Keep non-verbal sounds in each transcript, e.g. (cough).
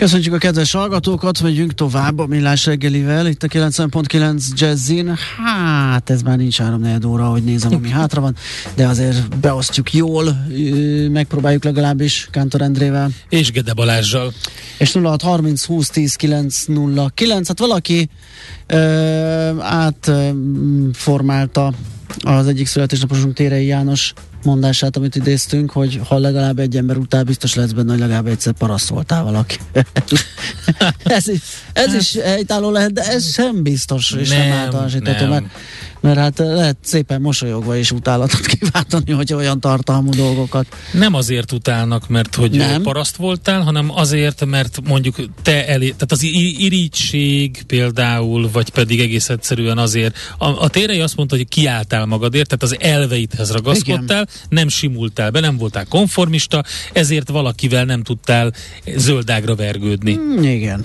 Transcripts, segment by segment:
Köszönjük a kedves hallgatókat, megyünk tovább a Millás reggelivel, itt a 90.9 Jazzin. Hát, ez már nincs 3 óra, hogy nézem, ami hátra van, de azért beosztjuk jól, megpróbáljuk legalábbis Kántor Endrével. És Gede Balázsjal. És 06 30 20 10 9 0 9, hát valaki ö, átformálta az egyik születésnaposunk Térei János mondását, amit idéztünk, hogy ha legalább egy ember után biztos lesz benne, hogy legalább egyszer parasztoltál valaki. (laughs) ez, is, ez is helytálló lehet, de ez sem biztos, és nem, nem általánosítható, mert mert hát lehet szépen mosolyogva is utálatot (laughs) kiváltani, hogy olyan tartalmú dolgokat. Nem azért utálnak, mert hogy nem. paraszt voltál, hanem azért, mert mondjuk te elé, tehát az irítség például, vagy pedig egész egyszerűen azért, a, a térei azt mondta, hogy kiálltál magadért, tehát az elveidhez ragaszkodtál, Igen. nem simultál be, nem voltál konformista, ezért valakivel nem tudtál zöldágra vergődni. Mm, igen.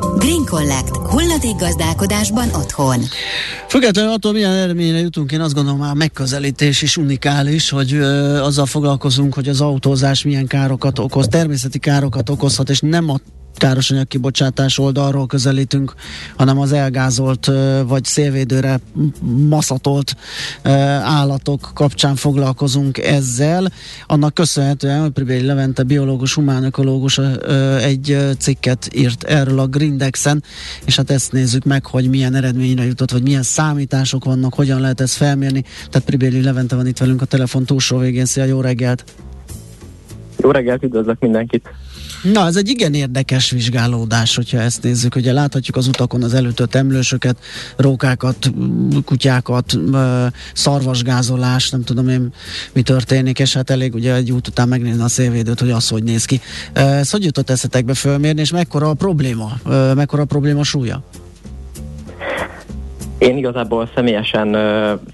Green Collect. Hulladék gazdálkodásban otthon. Függetlenül attól, milyen eredményre jutunk, én azt gondolom, már megközelítés is unikális, hogy ö, azzal foglalkozunk, hogy az autózás milyen károkat okoz, természeti károkat okozhat, és nem a károsanyag kibocsátás oldalról közelítünk, hanem az elgázolt vagy szélvédőre maszatolt állatok kapcsán foglalkozunk ezzel. Annak köszönhetően, hogy Pribéli Levente biológus, humánökológus egy cikket írt erről a Grindexen, és hát ezt nézzük meg, hogy milyen eredményre jutott, vagy milyen számítások vannak, hogyan lehet ezt felmérni. Tehát Pribéli Levente van itt velünk a telefon túlsó végén. Szia, jó reggelt! Jó reggelt, üdvözlök mindenkit! Na, ez egy igen érdekes vizsgálódás, hogyha ezt nézzük. Ugye láthatjuk az utakon az előtött emlősöket, rókákat, kutyákat, szarvasgázolás, nem tudom én mi történik, és hát elég ugye egy út után megnézni a szélvédőt, hogy az hogy néz ki. Ez hogy jutott eszetekbe fölmérni, és mekkora a probléma? Mekkora a probléma súlya? Én igazából személyesen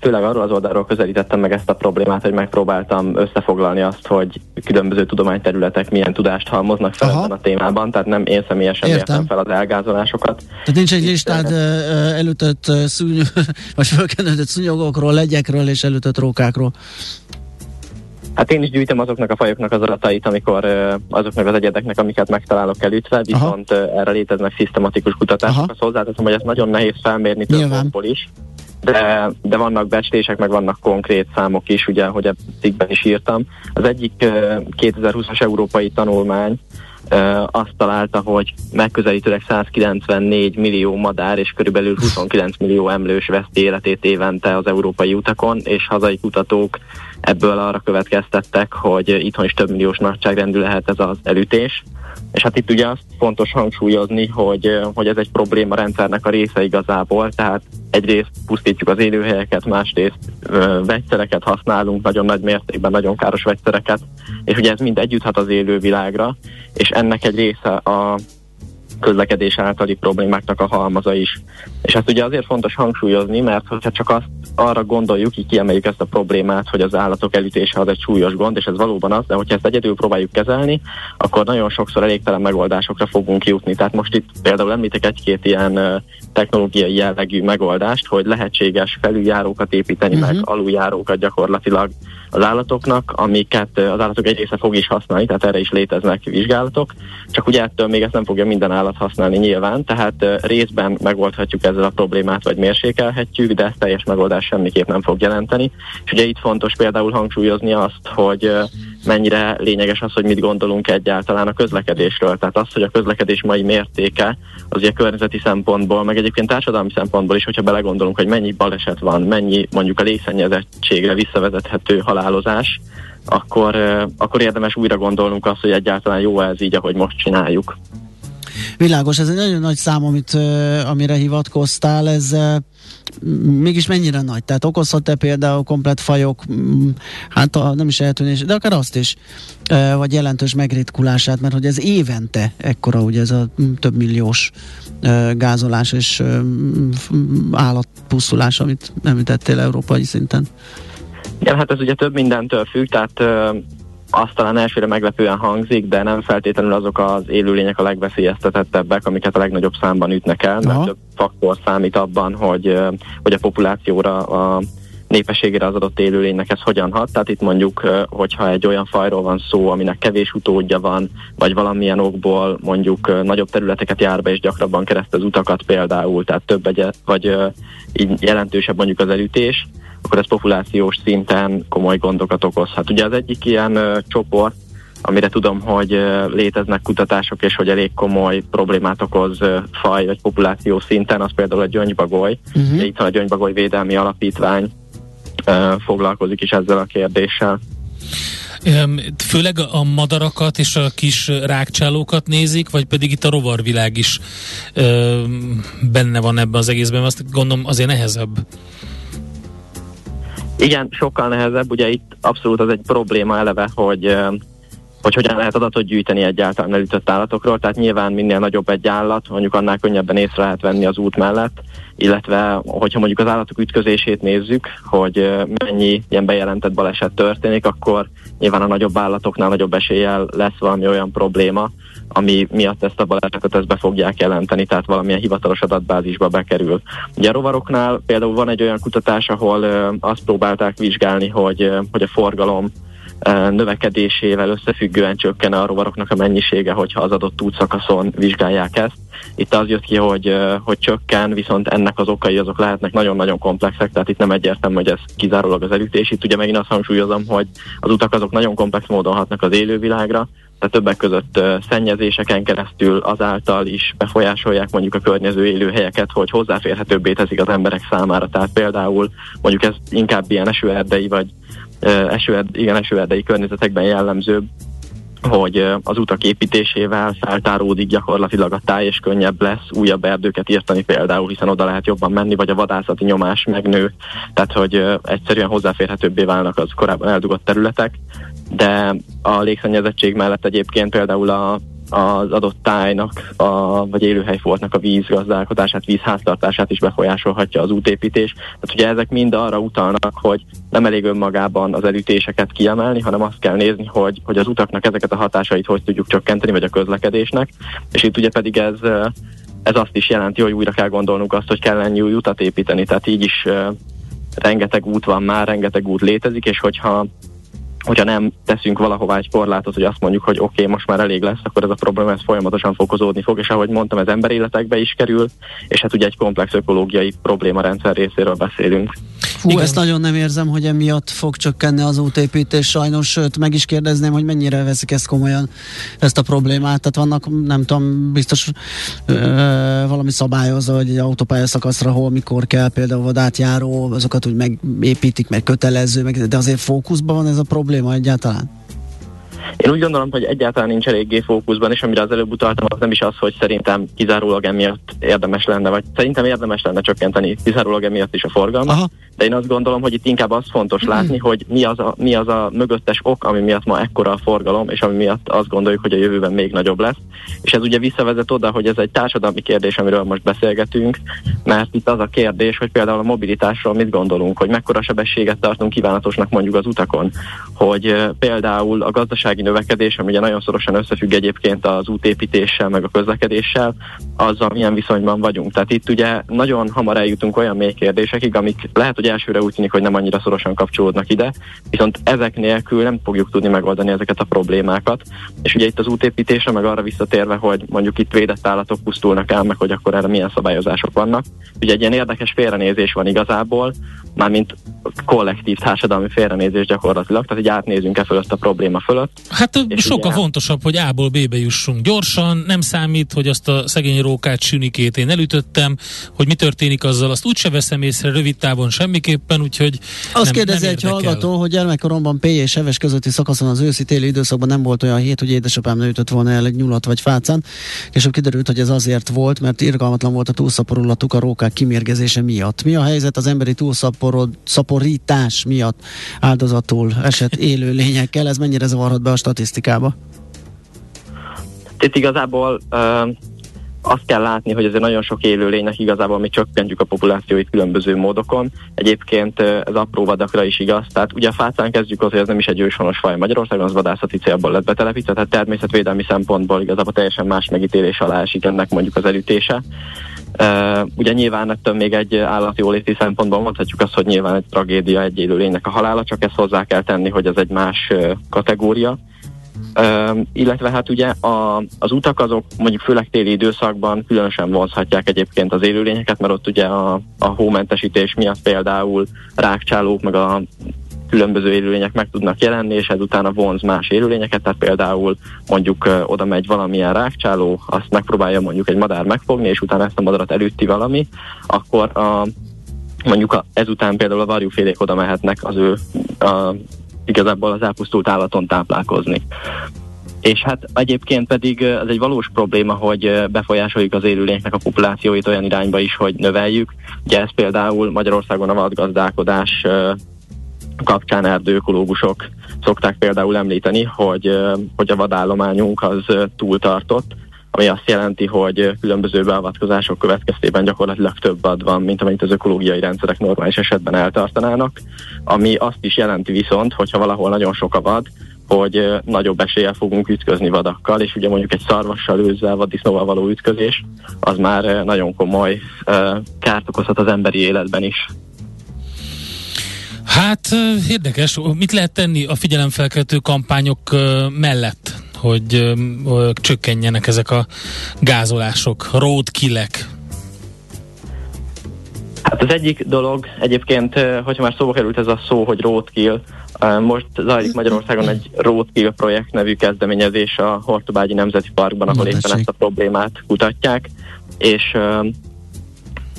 főleg arról az oldalról közelítettem meg ezt a problémát, hogy megpróbáltam összefoglalni azt, hogy különböző tudományterületek milyen tudást halmoznak fel Aha. ebben a témában, tehát nem én személyesen Értem. értem fel az elgázolásokat. Tehát nincs egy listád előtött szúny, (laughs) vagy fölkenődött szúnyogokról, legyekről és előtött rókákról. Hát én is gyűjtöm azoknak a fajoknak az adatait, amikor azoknak az egyedeknek, amiket megtalálok elütve, viszont Aha. erre léteznek szisztematikus kutatások. Azt hozzáteszem, hogy ez nagyon nehéz felmérni több is, de, de vannak becslések, meg vannak konkrét számok is, ugye, hogy cikkben is írtam. Az egyik 2020-as európai tanulmány azt találta, hogy megközelítőleg 194 millió madár és körülbelül 29 millió emlős veszti életét évente az európai utakon, és hazai kutatók ebből arra következtettek, hogy itthon is több milliós nagyságrendű lehet ez az elütés. És hát itt ugye azt fontos hangsúlyozni, hogy, hogy ez egy probléma rendszernek a része igazából, tehát egyrészt pusztítjuk az élőhelyeket, másrészt ö, vegyszereket használunk, nagyon nagy mértékben, nagyon káros vegyszereket, és ugye ez mind együtt hat az élővilágra, és ennek egy része a közlekedés általi problémáknak a halmaza is. És ezt ugye azért fontos hangsúlyozni, mert hogyha csak azt arra gondoljuk, így kiemeljük ezt a problémát, hogy az állatok elütése az egy súlyos gond, és ez valóban az, de hogyha ezt egyedül próbáljuk kezelni, akkor nagyon sokszor elégtelen megoldásokra fogunk jutni. Tehát most itt például említek egy-két ilyen technológiai jellegű megoldást, hogy lehetséges felüljárókat építeni, uh-huh. meg aluljárókat gyakorlatilag az állatoknak, amiket az állatok egy része fog is használni, tehát erre is léteznek vizsgálatok, csak ugye ettől még ezt nem fogja minden állat használni nyilván, tehát részben megoldhatjuk ezzel a problémát, vagy mérsékelhetjük, de ez teljes megoldás semmiképp nem fog jelenteni. És ugye itt fontos például hangsúlyozni azt, hogy mennyire lényeges az, hogy mit gondolunk egyáltalán a közlekedésről. Tehát az, hogy a közlekedés mai mértéke, az ugye környezeti szempontból, meg egyébként társadalmi szempontból is, hogyha belegondolunk, hogy mennyi baleset van, mennyi mondjuk a légszennyezettségre visszavezethető halálozás, akkor, akkor érdemes újra gondolnunk azt, hogy egyáltalán jó ez így, ahogy most csináljuk. Világos, ez egy nagyon nagy szám, amit, amire hivatkoztál, ez mégis mennyire nagy? Tehát okozhat-e például komplet fajok, hát a, nem is eltűnés, de akár azt is, vagy jelentős megritkulását, mert hogy ez évente ekkora, ugye ez a több milliós gázolás és állatpusztulás, amit említettél európai szinten. Igen, hát ez ugye több mindentől függ, tehát azt talán elsőre meglepően hangzik, de nem feltétlenül azok az élőlények a legveszélyeztetettebbek, amiket a legnagyobb számban ütnek el, mert Aha. több faktor számít abban, hogy, hogy a populációra, a népességére az adott élőlénynek ez hogyan hat. Tehát itt mondjuk, hogyha egy olyan fajról van szó, aminek kevés utódja van, vagy valamilyen okból mondjuk nagyobb területeket jár be és gyakrabban kereszt az utakat például, tehát több egyet, vagy így jelentősebb mondjuk az elütés, akkor ez populációs szinten komoly gondokat okozhat. Ugye az egyik ilyen ö, csoport, amire tudom, hogy ö, léteznek kutatások, és hogy elég komoly problémát okoz ö, faj vagy populáció szinten, az például a gyöngybagoly. Uh-huh. Itt a gyöngybagoly védelmi alapítvány, ö, foglalkozik is ezzel a kérdéssel. Főleg a madarakat és a kis rákcsálókat nézik, vagy pedig itt a rovarvilág is ö, benne van ebben az egészben, azt gondolom azért nehezebb. Igen, sokkal nehezebb, ugye itt abszolút az egy probléma eleve, hogy hogy hogyan lehet adatot gyűjteni egyáltalán elütött állatokról, tehát nyilván minél nagyobb egy állat, mondjuk annál könnyebben észre lehet venni az út mellett, illetve hogyha mondjuk az állatok ütközését nézzük, hogy mennyi ilyen bejelentett baleset történik, akkor nyilván a nagyobb állatoknál nagyobb eséllyel lesz valami olyan probléma, ami miatt ezt a balesetet ezt be fogják jelenteni, tehát valamilyen hivatalos adatbázisba bekerül. Ugye a rovaroknál például van egy olyan kutatás, ahol azt próbálták vizsgálni, hogy, hogy a forgalom növekedésével összefüggően csökken a rovaroknak a mennyisége, hogyha az adott útszakaszon vizsgálják ezt. Itt az jött ki, hogy, hogy csökken, viszont ennek az okai azok lehetnek nagyon-nagyon komplexek, tehát itt nem egyértelmű, hogy ez kizárólag az elütés. Itt ugye megint azt hangsúlyozom, hogy az utak azok nagyon komplex módon hatnak az élővilágra, tehát többek között szennyezéseken keresztül azáltal is befolyásolják mondjuk a környező élőhelyeket, hogy hozzáférhetőbbé teszik az emberek számára. Tehát például mondjuk ez inkább ilyen esőerdei vagy esőerd, igen, esőerdei környezetekben jellemző, hogy az utak építésével feltáródik gyakorlatilag a táj, és könnyebb lesz újabb erdőket írtani például, hiszen oda lehet jobban menni, vagy a vadászati nyomás megnő, tehát hogy egyszerűen hozzáférhetőbbé válnak az korábban eldugott területek, de a légszennyezettség mellett egyébként például a az adott tájnak, a, vagy élőhelyfoltnak a vízgazdálkodását, vízháztartását is befolyásolhatja az útépítés. Tehát ugye ezek mind arra utalnak, hogy nem elég önmagában az elütéseket kiemelni, hanem azt kell nézni, hogy, hogy az utaknak ezeket a hatásait hogy tudjuk csökkenteni, vagy a közlekedésnek. És itt ugye pedig ez, ez azt is jelenti, hogy újra kell gondolnunk azt, hogy kell ennyi új utat építeni. Tehát így is rengeteg út van már, rengeteg út létezik, és hogyha hogyha nem teszünk valahová egy korlátot, hogy azt mondjuk, hogy oké, okay, most már elég lesz, akkor ez a probléma ez folyamatosan fokozódni fog, és ahogy mondtam, ez emberéletekbe is kerül, és hát ugye egy komplex ökológiai problémarendszer részéről beszélünk. Fú, Igen. ezt nagyon nem érzem, hogy emiatt fog csökkenni az útépítés sajnos, sőt meg is kérdezném, hogy mennyire veszik ezt komolyan, ezt a problémát. Tehát vannak, nem tudom, biztos ö, valami szabályozza, hogy egy autópályaszakaszra hol, mikor kell, például vadátjáró, azokat úgy megépítik, meg kötelező, meg, de azért fókuszban van ez a probléma egyáltalán? Én úgy gondolom, hogy egyáltalán nincs eléggé fókuszban, és amire az előbb utaltam, az nem is az, hogy szerintem kizárólag emiatt érdemes lenne, vagy szerintem érdemes lenne csökkenteni kizárólag emiatt is a forgalmat. Aha. De én azt gondolom, hogy itt inkább az fontos mm. látni, hogy mi az, a, mi az a mögöttes ok, ami miatt ma ekkora a forgalom, és ami miatt azt gondoljuk, hogy a jövőben még nagyobb lesz. És ez ugye visszavezet oda, hogy ez egy társadalmi kérdés, amiről most beszélgetünk, mert itt az a kérdés, hogy például a mobilitásról mit gondolunk, hogy mekkora sebességet tartunk kívánatosnak mondjuk az utakon, hogy például a gazdaság gazdasági növekedés, ami ugye nagyon szorosan összefügg egyébként az útépítéssel, meg a közlekedéssel, azzal milyen viszonyban vagyunk. Tehát itt ugye nagyon hamar eljutunk olyan mély kérdésekig, amik lehet, hogy elsőre úgy tűnik, hogy nem annyira szorosan kapcsolódnak ide, viszont ezek nélkül nem fogjuk tudni megoldani ezeket a problémákat. És ugye itt az útépítésre, meg arra visszatérve, hogy mondjuk itt védett állatok pusztulnak el, meg hogy akkor erre milyen szabályozások vannak. Ugye egy ilyen érdekes félrenézés van igazából, mármint kollektív társadalmi félrenézés gyakorlatilag, tehát így átnézünk e fölött a probléma fölött. Hát sokkal ugye... fontosabb, hogy A-ból B-be jussunk gyorsan, nem számít, hogy azt a szegény rókát sünikét én elütöttem, hogy mi történik azzal, azt úgyse veszem észre rövid távon semmiképpen, úgyhogy Azt nem, kérdezi nem egy hallgató, hogy gyermekkoromban P és Heves közötti szakaszon az őszi-téli időszakban nem volt olyan hét, hogy édesapám ne ütött volna el egy nyulat vagy fácán, és kiderült, hogy ez azért volt, mert irgalmatlan volt a túlszaporulatuk a rókák kimérgezése miatt. Mi a helyzet az emberi túlszaporítás miatt áldozatul esett élő lényekkel? Ez mennyire zavarhat be a statisztikába? Itt igazából uh, azt kell látni, hogy azért nagyon sok élőlénynek igazából mi csökkentjük a populációit különböző módokon. Egyébként ez apró vadakra is igaz. Tehát ugye a fácán kezdjük azért, ez nem is egy őshonos faj Magyarországon, az vadászati célból lett betelepítve, tehát természetvédelmi szempontból igazából teljesen más megítélés alá esik ennek mondjuk az elütése. Uh, ugye nyilván ettől még egy állatjóléti szempontból mondhatjuk azt, hogy nyilván egy tragédia egy élőlénynek a halála, csak ezt hozzá kell tenni, hogy ez egy más uh, kategória. Uh, illetve hát ugye a, az utak azok mondjuk főleg téli időszakban különösen vonzhatják egyébként az élőlényeket, mert ott ugye a, a hómentesítés miatt például rákcsálók meg a különböző élőlények meg tudnak jelenni, és ez utána vonz más élőlényeket, tehát például mondjuk oda megy valamilyen rákcsáló, azt megpróbálja mondjuk egy madár megfogni, és utána ezt a madarat elütti valami, akkor a, mondjuk a, ezután például a varjúfélék oda mehetnek az ő a, igazából az elpusztult állaton táplálkozni. És hát egyébként pedig ez egy valós probléma, hogy befolyásoljuk az élőlényeknek a populációit olyan irányba is, hogy növeljük. Ugye ez például Magyarországon a vadgazdálkodás kapcsán erdőökológusok szokták például említeni, hogy, hogy a vadállományunk az túltartott, ami azt jelenti, hogy különböző beavatkozások következtében gyakorlatilag több ad van, mint amennyit az ökológiai rendszerek normális esetben eltartanának, ami azt is jelenti viszont, hogyha valahol nagyon sok a vad, hogy nagyobb eséllyel fogunk ütközni vadakkal, és ugye mondjuk egy szarvassal, őzzel, vaddisznóval való ütközés, az már nagyon komoly kárt okozhat az emberi életben is. Hát érdekes, mit lehet tenni a figyelemfelkeltő kampányok mellett? hogy csökkenjenek ezek a gázolások, roadkillek? Hát az egyik dolog, egyébként, hogyha már szóba került ez a szó, hogy roadkill, most zajlik Magyarországon egy roadkill projekt nevű kezdeményezés a Hortobágyi Nemzeti Parkban, ahol éppen ezt a problémát kutatják, és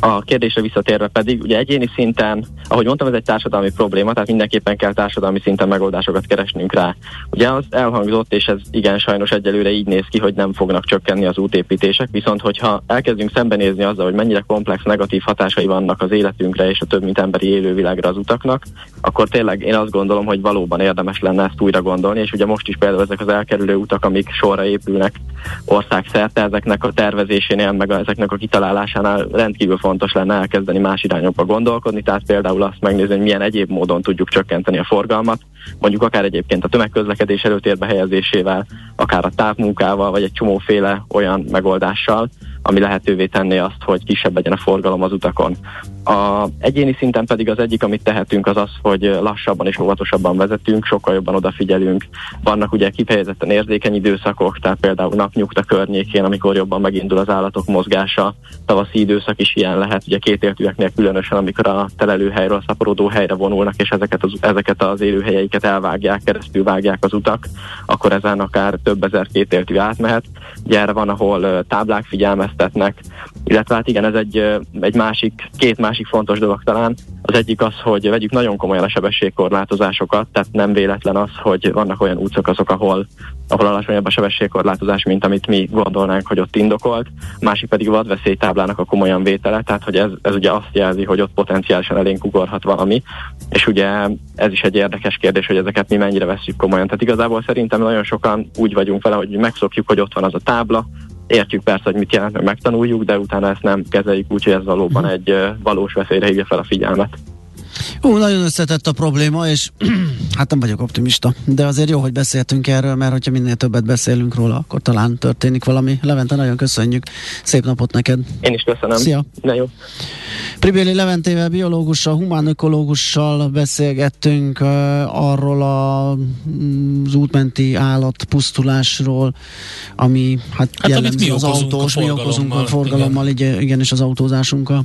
a kérdésre visszatérve pedig, ugye egyéni szinten, ahogy mondtam, ez egy társadalmi probléma, tehát mindenképpen kell társadalmi szinten megoldásokat keresnünk rá. Ugye az elhangzott, és ez igen sajnos egyelőre így néz ki, hogy nem fognak csökkenni az útépítések, viszont hogyha elkezdünk szembenézni azzal, hogy mennyire komplex negatív hatásai vannak az életünkre és a több mint emberi élővilágra az utaknak, akkor tényleg én azt gondolom, hogy valóban érdemes lenne ezt újra gondolni, és ugye most is például ezek az elkerülő utak, amik sorra épülnek országszerte, ezeknek a tervezésénél, meg ezeknek a kitalálásánál rendkívül fontos lenne elkezdeni más irányokba gondolkodni, tehát például azt megnézni, hogy milyen egyéb módon tudjuk csökkenteni a forgalmat, mondjuk akár egyébként a tömegközlekedés előtérbe helyezésével, akár a távmunkával, vagy egy csomóféle olyan megoldással, ami lehetővé tenné azt, hogy kisebb legyen a forgalom az utakon. A egyéni szinten pedig az egyik, amit tehetünk, az az, hogy lassabban és óvatosabban vezetünk, sokkal jobban odafigyelünk. Vannak ugye kifejezetten érzékeny időszakok, tehát például napnyugta környékén, amikor jobban megindul az állatok mozgása, tavaszi időszak is ilyen lehet, ugye éltűeknél különösen, amikor a telelőhelyről a szaporodó helyre vonulnak, és ezeket az, ezeket az élőhelyeiket elvágják, keresztül vágják az utak, akkor ezen akár több ezer kétéltű átmehet. Ugye erre van, ahol táblák figyelmeztetnek, illetve hát igen, ez egy, egy másik, két másik fontos dolog talán. Az egyik az, hogy vegyük nagyon komolyan a sebességkorlátozásokat, tehát nem véletlen az, hogy vannak olyan útszakaszok, ahol, ahol alacsonyabb a sebességkorlátozás, mint amit mi gondolnánk, hogy ott indokolt. Másik pedig vadveszélytáblának a komolyan vétele, tehát hogy ez, ez ugye azt jelzi, hogy ott potenciálisan elénk ugorhat valami, és ugye ez is egy érdekes kérdés, hogy ezeket mi mennyire veszük komolyan. Tehát igazából szerintem nagyon sokan úgy vagyunk vele, hogy megszokjuk, hogy ott van az a tábla, Értjük persze, hogy mit jelent, megtanuljuk, de utána ezt nem kezeljük úgy, hogy ez valóban mhm. egy valós veszélyre hívja fel a figyelmet. Ú, nagyon összetett a probléma, és (clears throat) hát nem vagyok optimista, de azért jó, hogy beszéltünk erről, mert hogyha minél többet beszélünk róla, akkor talán történik valami. Levente, nagyon köszönjük. Szép napot neked. Én is köszönöm. Szia. Na jó. Pribéli Leventével, biológussal, humánökológussal beszélgettünk uh, arról a, mm, az útmenti állat pusztulásról, ami hát, hát jellemző az autós, mi okozunk a forgalommal, igen. igen, és az autózásunkkal.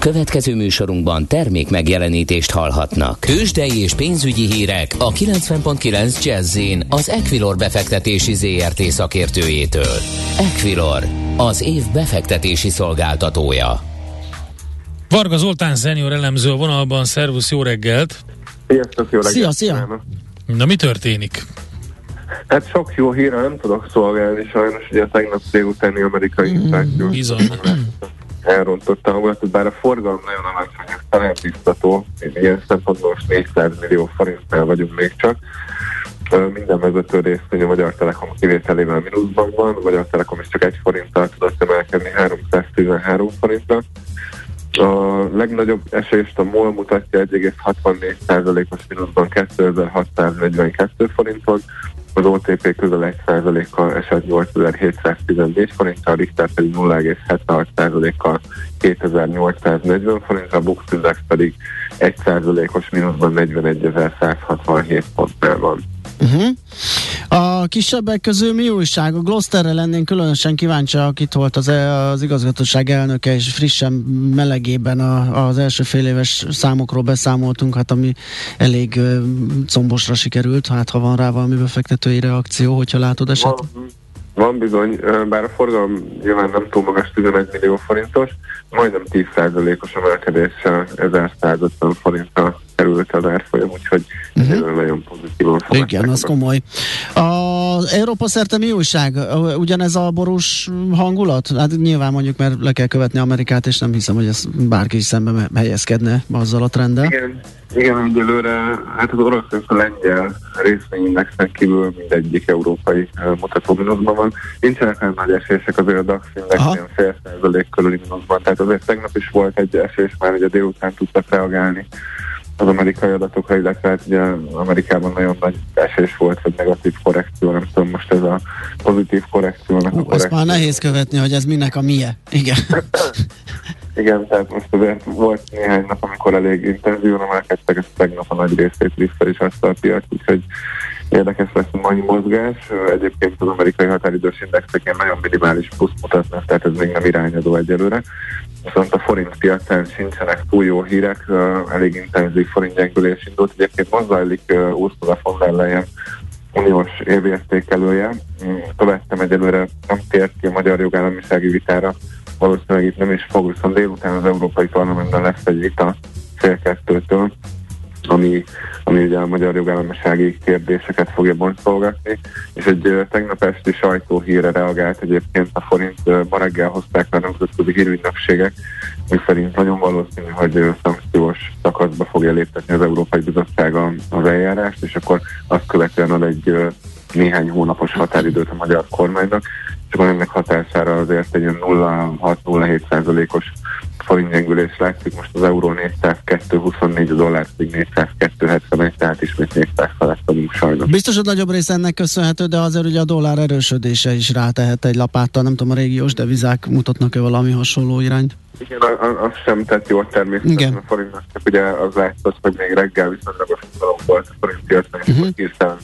Következő műsorunkban termék megjelenítést hallhatnak. Kősdei és pénzügyi hírek a 90.9 jazz az Equilor befektetési ZRT szakértőjétől. Equilor, az év befektetési szolgáltatója. Varga Zoltán szenior elemző a vonalban, szervusz, jó reggelt! Sziasztok, jó reggelt! Szia, szia! Na mi történik? Hát sok jó hírre nem tudok szolgálni sajnos, ugye a tegnap délutáni amerikai infláció. Bizony elrontotta hangulatot, bár a forgalom nagyon alacsony, ez talán biztató. Ilyen szempontból most 400 millió forintnál vagyunk még csak. Minden vezető részvény a Magyar Telekom kivételével mínuszban van, a Magyar Telekom is csak egy forinttal tudott emelkedni 313 forintra. A legnagyobb esést a MOL mutatja 1,64%-os mínuszban 2642 forinton, az OTP közel 1%-kal esett 8714 forintra, a Richter pedig 0,76%-kal 2840 forintra, a Bux Index pedig 1%-os mínuszban 41167 pontnál van. Uh-huh. A kisebbek közül mi újság? A Gloucesterre lennénk különösen kíváncsiak, itt volt az, e- az igazgatóság elnöke, és frissen melegében a, az első fél éves számokról beszámoltunk, hát ami elég combosra sikerült, hát ha van rá valami befektetői reakció, hogyha látod eset. Van, van bizony, bár a forgalom nyilván nem túl magas 11 millió forintos, majdnem 10%-os emelkedéssel 1150 forinttal került az árfolyam, úgyhogy uh-huh. nagyon pozitívan Igen, az komoly. Az Európa szerte mi újság? Ugyanez a borús hangulat? Hát nyilván mondjuk, mert le kell követni Amerikát, és nem hiszem, hogy ez bárki is szembe helyezkedne azzal a trenddel. Igen, igen, egyelőre hát az orosz és a lengyel részvényindexen kívül mindegyik európai mutató mínuszban van. Nincsenek olyan nagy esések azért a DAX index ilyen fél százalék körüli mínuszban, tehát azért tegnap is volt egy esés, már ugye délután tudtak reagálni az amerikai adatokra, illetve hát ugye Amerikában nagyon nagy esés volt, vagy negatív korrekció, nem tudom most ez a pozitív korrekciónak uh, a korrekció. már nehéz követni, hogy ez minek a mie. Igen. (laughs) Igen, tehát most azért volt néhány nap, amikor elég intenzívan emelkedtek, ezt tegnap a nagy részét vissza is azt a piac, úgyhogy érdekes lesz a mai mozgás. Egyébként az amerikai határidős indexek nagyon minimális plusz mutatnak, tehát ez még nem irányadó egyelőre viszont a forint piacán sincsenek túl jó hírek, elég intenzív forintgyengülés indult. Egyébként most zajlik Ursula von der Leyen uniós évértékelője. Mm, Követtem egyelőre nem tért ki a magyar jogállamisági vitára, valószínűleg itt nem is fog, viszont délután az Európai Parlamentben lesz egy vita fél kettőtől, ami, ami ugye a magyar jogállamisági kérdéseket fogja boncolgatni, és egy tegnap esti sajtóhíre reagált egyébként a forint, ma reggel hozták a nemzetközi hírügynökségek, mi szerint nagyon valószínű, hogy szankciós szakaszba fogja léptetni az Európai Bizottság az eljárást, és akkor azt követően ad egy néhány hónapos határidőt a magyar kormánynak, akkor ennek hatására azért egy 0,6-0,7 százalékos forintgyengülés látszik, most az euró 402,24, a dollár pedig 402,71, tehát ismét 400 felett vagyunk sajnos. Biztos, hogy nagyobb része ennek köszönhető, de azért ugye a dollár erősödése is rátehet egy lapáttal, nem tudom, a régiós devizák mutatnak-e valami hasonló irányt? Igen, az sem tett jól természetesen Igen. a forintnak, csak ugye az látszott, hogy még reggel viszonylagos fogalom volt a forint piacon, és uh-huh. hirtelen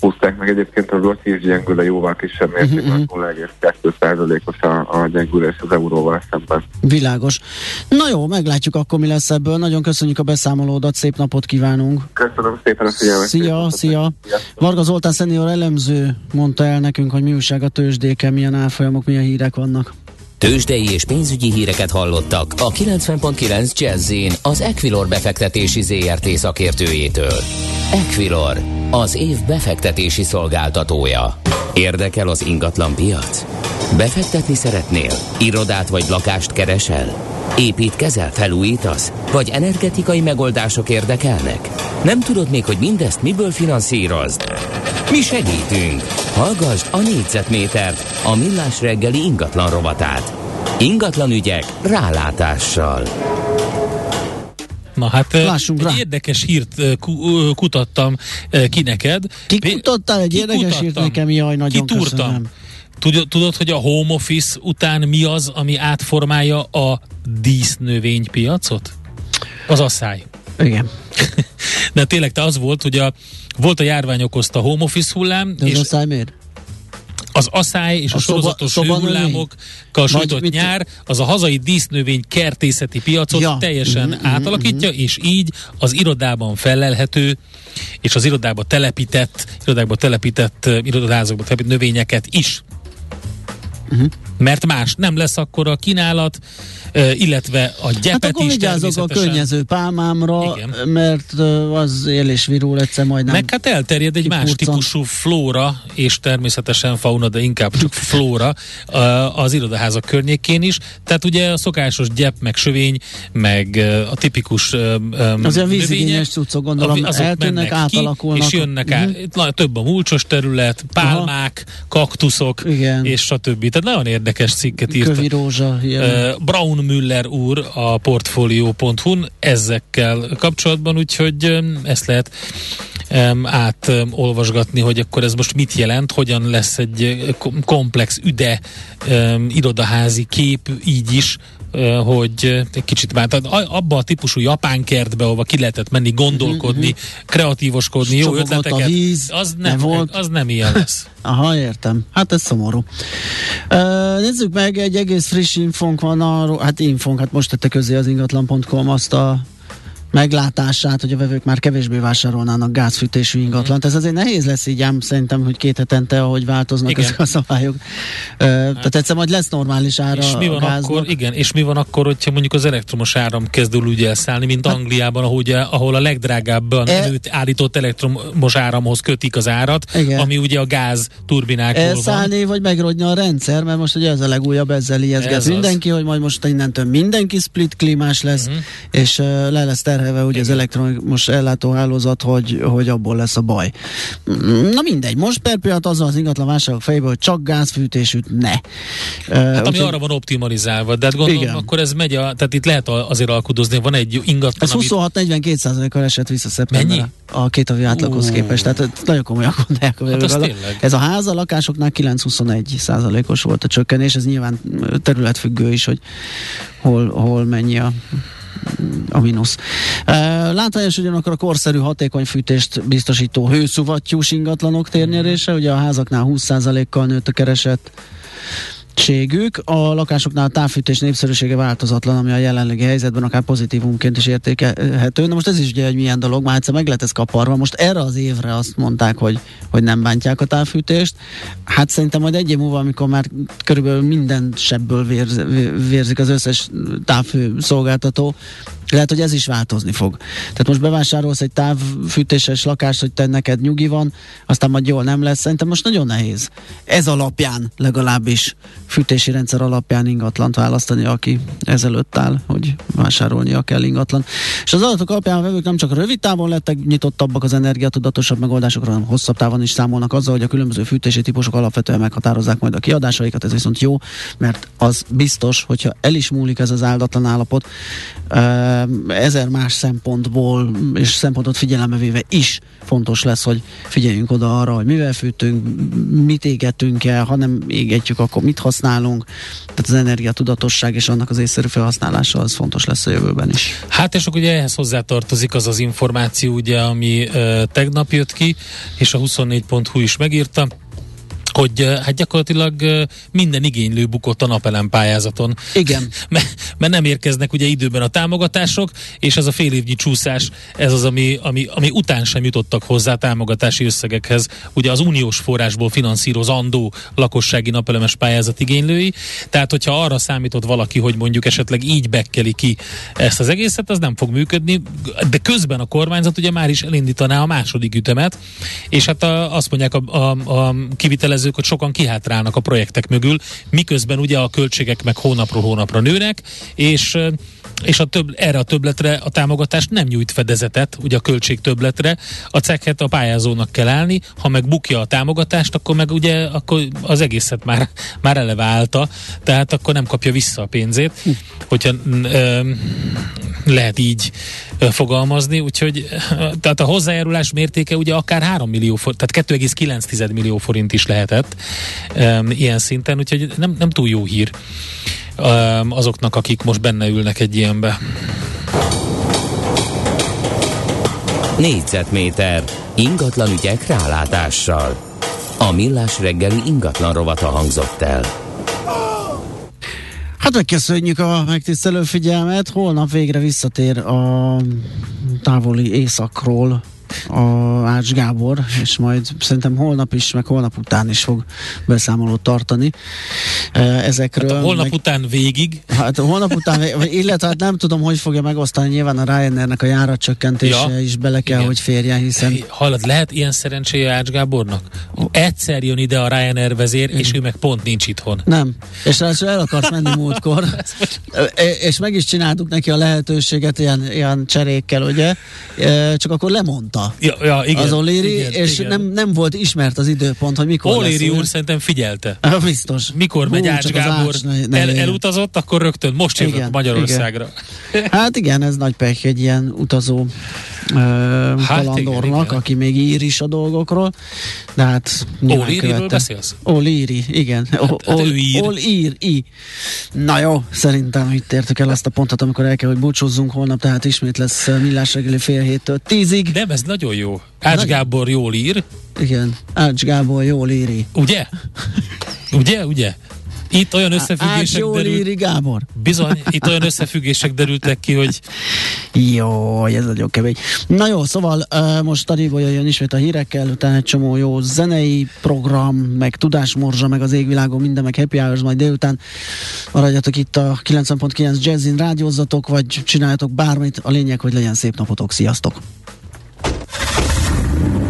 húzták meg egyébként az ott is gyengül, jóval kisebb mértékben, uh-huh. 0,2%-os a, a gyengülés az euróval szemben. Világos. Na jó, meglátjuk akkor mi lesz ebből. Nagyon köszönjük a beszámolódat, szép napot kívánunk. Köszönöm szépen a figyelmet. Szia, szia. Varga Zoltán szenior elemző mondta el nekünk, hogy mi újság a tőzsdéken, milyen árfolyamok, milyen hírek vannak. Tőzsdei és pénzügyi híreket hallottak a 90.9 jazz az Equilor befektetési ZRT szakértőjétől. Equilor, az év befektetési szolgáltatója. Érdekel az ingatlan piac? Befektetni szeretnél? Irodát vagy lakást keresel? Építkezel, felújítasz? Vagy energetikai megoldások érdekelnek? Nem tudod még, hogy mindezt miből finanszírozd? Mi segítünk! Hallgassd a négyzetmétert, a millás reggeli ingatlan rovatát. Ingatlan ügyek rálátással. Na hát Lássunk egy rá. érdekes hírt kutattam ki neked. Ki kutattál egy ki érdekes kutattam. hírt nekem? Jaj, nagyon Kitúrtam. köszönöm. Tudod, tudod, hogy a home office után mi az, ami átformálja a dísznövénypiacot? Az asszály. Igen. (laughs) De tényleg te az volt, hogy a, volt a járvány okozta home office hullám. De az és asszály miért? Az asszály és a, a sorozatos szoba, hőhullámokkal sújtott nyár, az a hazai dísznövény kertészeti piacot ja. teljesen mm-hmm, átalakítja, mm-hmm. és így az irodában felelhető és az irodába telepített, irodákba telepített, irodaházakba telepített növényeket is Uh-huh. Mert más nem lesz akkor a kínálat, illetve a gyepet hát akkor is vigyázok a könnyező pálmámra, Igen. mert az él és virul egyszer majd nem. Meg hát elterjed egy más típusú flóra, és természetesen fauna, de inkább csak flóra az irodaházak környékén is. Tehát ugye a szokásos gyep, meg sövény, meg a tipikus Az a vízigényes cuccok gondolom azok eltűnnek, átalakulnak. és jönnek uh-huh. át. Több a mulcsos terület, pálmák, Aha. kaktuszok, Igen. és stb. Tehát nagyon érdekes cikket írt. Kövi rózsa. Uh, Brown Müller úr a portfolio.hu-n ezekkel kapcsolatban, úgyhogy ezt lehet átolvasgatni, hogy akkor ez most mit jelent, hogyan lesz egy komplex üde irodaházi kép így is, hogy egy kicsit már abba a típusú japán kertbe, ahova ki lehetett menni, gondolkodni, uh-huh. kreatívoskodni, jó ötleteket, a víz, az nem, nem volt. az nem ilyen lesz. (laughs) Aha, értem. Hát ez szomorú. Uh, nézzük meg, egy egész friss infónk van arról, hát infónk, hát most tette közé az ingatlan.com azt a meglátását, hogy a vevők már kevésbé vásárolnának gázfűtésű ingatlant. Ez azért nehéz lesz így ám szerintem, hogy két hetente, ahogy változnak igen. ezek a szabályok. Hát. Tehát egyszer majd lesz normális ára és mi van akkor, Igen, és mi van akkor, hogyha mondjuk az elektromos áram kezd úgy elszállni, mint hát, Angliában, ahogy, ahol a legdrágábban e, állított elektromos áramhoz kötik az árat, igen. ami ugye a gáz turbinákból Elszállni, van. vagy megrogyni a rendszer, mert most ugye ez a legújabb, ezzel ijeszget ez mindenki, hogy majd most innentől mindenki split klímás lesz, uh-huh. és uh, le lesz terhelve ugye az elektromos ellátóhálózat, hogy, hogy abból lesz a baj. Na mindegy, most per pillanat az az ingatlan vásárlók fejéből, hogy csak gázfűtésűt ne. Hát ami arra van optimalizálva, de hát gondolom, igen. akkor ez megy, a, tehát itt lehet azért alkudozni, van egy ingatlan, Ez 26-42 százalékkal esett vissza szeptemberre. A két havi átlaghoz képest, tehát nagyon komolyan gondolják. Hát ez a ház a lakásoknál 9-21 százalékos volt a csökkenés, ez nyilván területfüggő is, hogy hol, hol mennyi a a mínusz. Látványos ugyanakkor a korszerű hatékony fűtést biztosító hőszuvattyús ingatlanok térnyerése, ugye a házaknál 20%-kal nőtt a keresett segítségük. A lakásoknál a távfűtés népszerűsége változatlan, ami a jelenlegi helyzetben akár pozitívumként is értékelhető. Na most ez is ugye egy milyen dolog, már egyszer meg lett ez kaparva. Most erre az évre azt mondták, hogy, hogy nem bántják a távfűtést. Hát szerintem majd egy év múlva, amikor már körülbelül minden sebből vérz, vérzik az összes távfű szolgáltató, lehet, hogy ez is változni fog. Tehát most bevásárolsz egy távfűtéses lakást, hogy te neked nyugi van, aztán majd jól nem lesz. Szerintem most nagyon nehéz. Ez alapján legalábbis fűtési rendszer alapján ingatlant választani, aki ezelőtt áll, hogy vásárolnia kell ingatlan. És az adatok alapján a vevők nem csak rövid távon lettek nyitottabbak az energiatudatosabb megoldásokra, hanem hosszabb távon is számolnak azzal, hogy a különböző fűtési típusok alapvetően meghatározzák majd a kiadásaikat. Ez viszont jó, mert az biztos, hogyha el is múlik ez az áldatlan állapot, ezer más szempontból és szempontot figyelembe véve is fontos lesz, hogy figyeljünk oda arra, hogy mivel fűtünk, mit égetünk el, ha nem égetjük, akkor mit használunk. Tehát az energiatudatosság és annak az észszerű felhasználása az fontos lesz a jövőben is. Hát és akkor ugye ehhez hozzátartozik az az információ, ugye, ami uh, tegnap jött ki, és a 24.hu is megírta, hogy hát gyakorlatilag minden igénylő bukott a napelem pályázaton. Igen. (laughs) mert nem érkeznek ugye időben a támogatások, és ez a fél évnyi csúszás, ez az, ami, ami, ami után sem jutottak hozzá támogatási összegekhez. Ugye az uniós forrásból finanszírozandó lakossági napelemes pályázat igénylői, tehát hogyha arra számított valaki, hogy mondjuk esetleg így bekkeli ki ezt az egészet, az nem fog működni, de közben a kormányzat ugye már is elindítaná a második ütemet, és hát a, azt mondják a, a, a kivitelezők, hogy sokan kihátrálnak a projektek mögül, miközben ugye a költségek meg hónapról hónapra nőnek, és és a több, erre a többletre a támogatás nem nyújt fedezetet, ugye a költség többletre, a cekhet a pályázónak kell állni, ha meg bukja a támogatást, akkor meg ugye akkor az egészet már, (laughs) már eleve állta, tehát akkor nem kapja vissza a pénzét, hogyha ö, lehet így fogalmazni, úgyhogy tehát a hozzájárulás mértéke ugye akár 3 millió forint, tehát 2,9 millió forint is lehetett ö, ilyen szinten, úgyhogy nem, nem túl jó hír azoknak, akik most benne ülnek egy ilyenbe. Négyzetméter ingatlan ügyek rálátással. A millás reggeli ingatlan rovata hangzott el. Hát megköszönjük a megtisztelő figyelmet. Holnap végre visszatér a távoli éjszakról a Ács Gábor, és majd szerintem holnap is, meg holnap után is fog beszámolót tartani ezekről. Hát holnap meg, után végig? Hát holnap után, illetve hát nem tudom, hogy fogja megosztani, nyilván a Ryanairnek a járatcsökkentése ja, is bele kell, igen. hogy férjen, hiszen... Hallod, lehet ilyen szerencséje Ács Gábornak? Egyszer jön ide a Ryanair vezér, igen. és ő meg pont nincs itthon. Nem, és ráadásul el akarsz menni múltkor, és meg is csináltuk neki a lehetőséget ilyen, ilyen cserékkel, ugye? Csak akkor lemondta ja, ja, igen, az Oléri, igen, és igen. Nem, nem volt ismert az időpont, hogy mikor Oléri úr szerintem figyelte. (laughs) Biztos. Mikor megy Ács Gábor Ács, ne, ne, el, elutazott, akkor rögtön most jövök igen, Magyarországra. Igen. Hát igen, ez nagy pech egy ilyen utazó hát kalandornak, igen, igen. aki még ír is a dolgokról. De hát Olíriről beszélsz? Olíri, igen. Hát, hát Olír, i. Na jó, szerintem itt értük el azt a pontot, amikor el kell, hogy búcsúzzunk holnap, tehát ismét lesz millás reggeli fél héttől tízig. Nem, ez nagyon jó. Ács Nagy... Gábor jól ír. Igen, Ács Gábor jól íri. Ugye? Ugye, ugye? Itt olyan összefüggések derült... Gábor. Bizony, itt olyan összefüggések derültek ki, hogy... Jó, ez nagyon kemény. Na jó, szóval uh, most a Rivolya jön ismét a hírekkel, utána egy csomó jó zenei program, meg tudásmorzsa, meg az égvilágon minden, meg happy hours majd délután. Maradjatok itt a 90.9 Jazzin, rádiózzatok, vagy csináljatok bármit. A lényeg, hogy legyen szép napotok. Sziasztok!